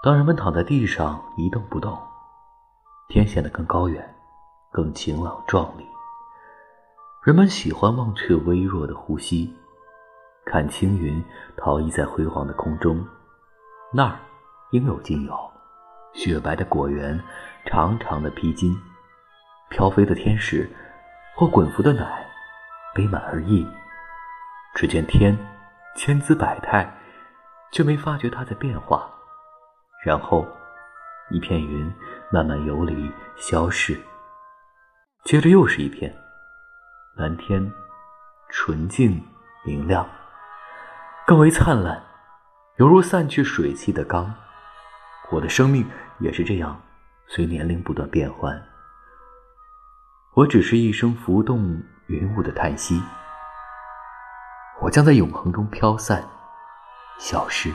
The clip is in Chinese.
当人们躺在地上一动不动，天显得更高远、更晴朗壮丽。人们喜欢忘却微弱的呼吸，看青云逃逸在辉煌的空中，那儿应有尽有，雪白的果园，长长的披巾，飘飞的天使，或滚浮的奶，杯满而溢。只见天千姿百态，却没发觉它在变化。然后，一片云慢慢游离消逝，接着又是一片蓝天，纯净明亮，更为灿烂，犹如散去水汽的缸。我的生命也是这样，随年龄不断变换。我只是一声浮动云雾的叹息，我将在永恒中飘散，消失。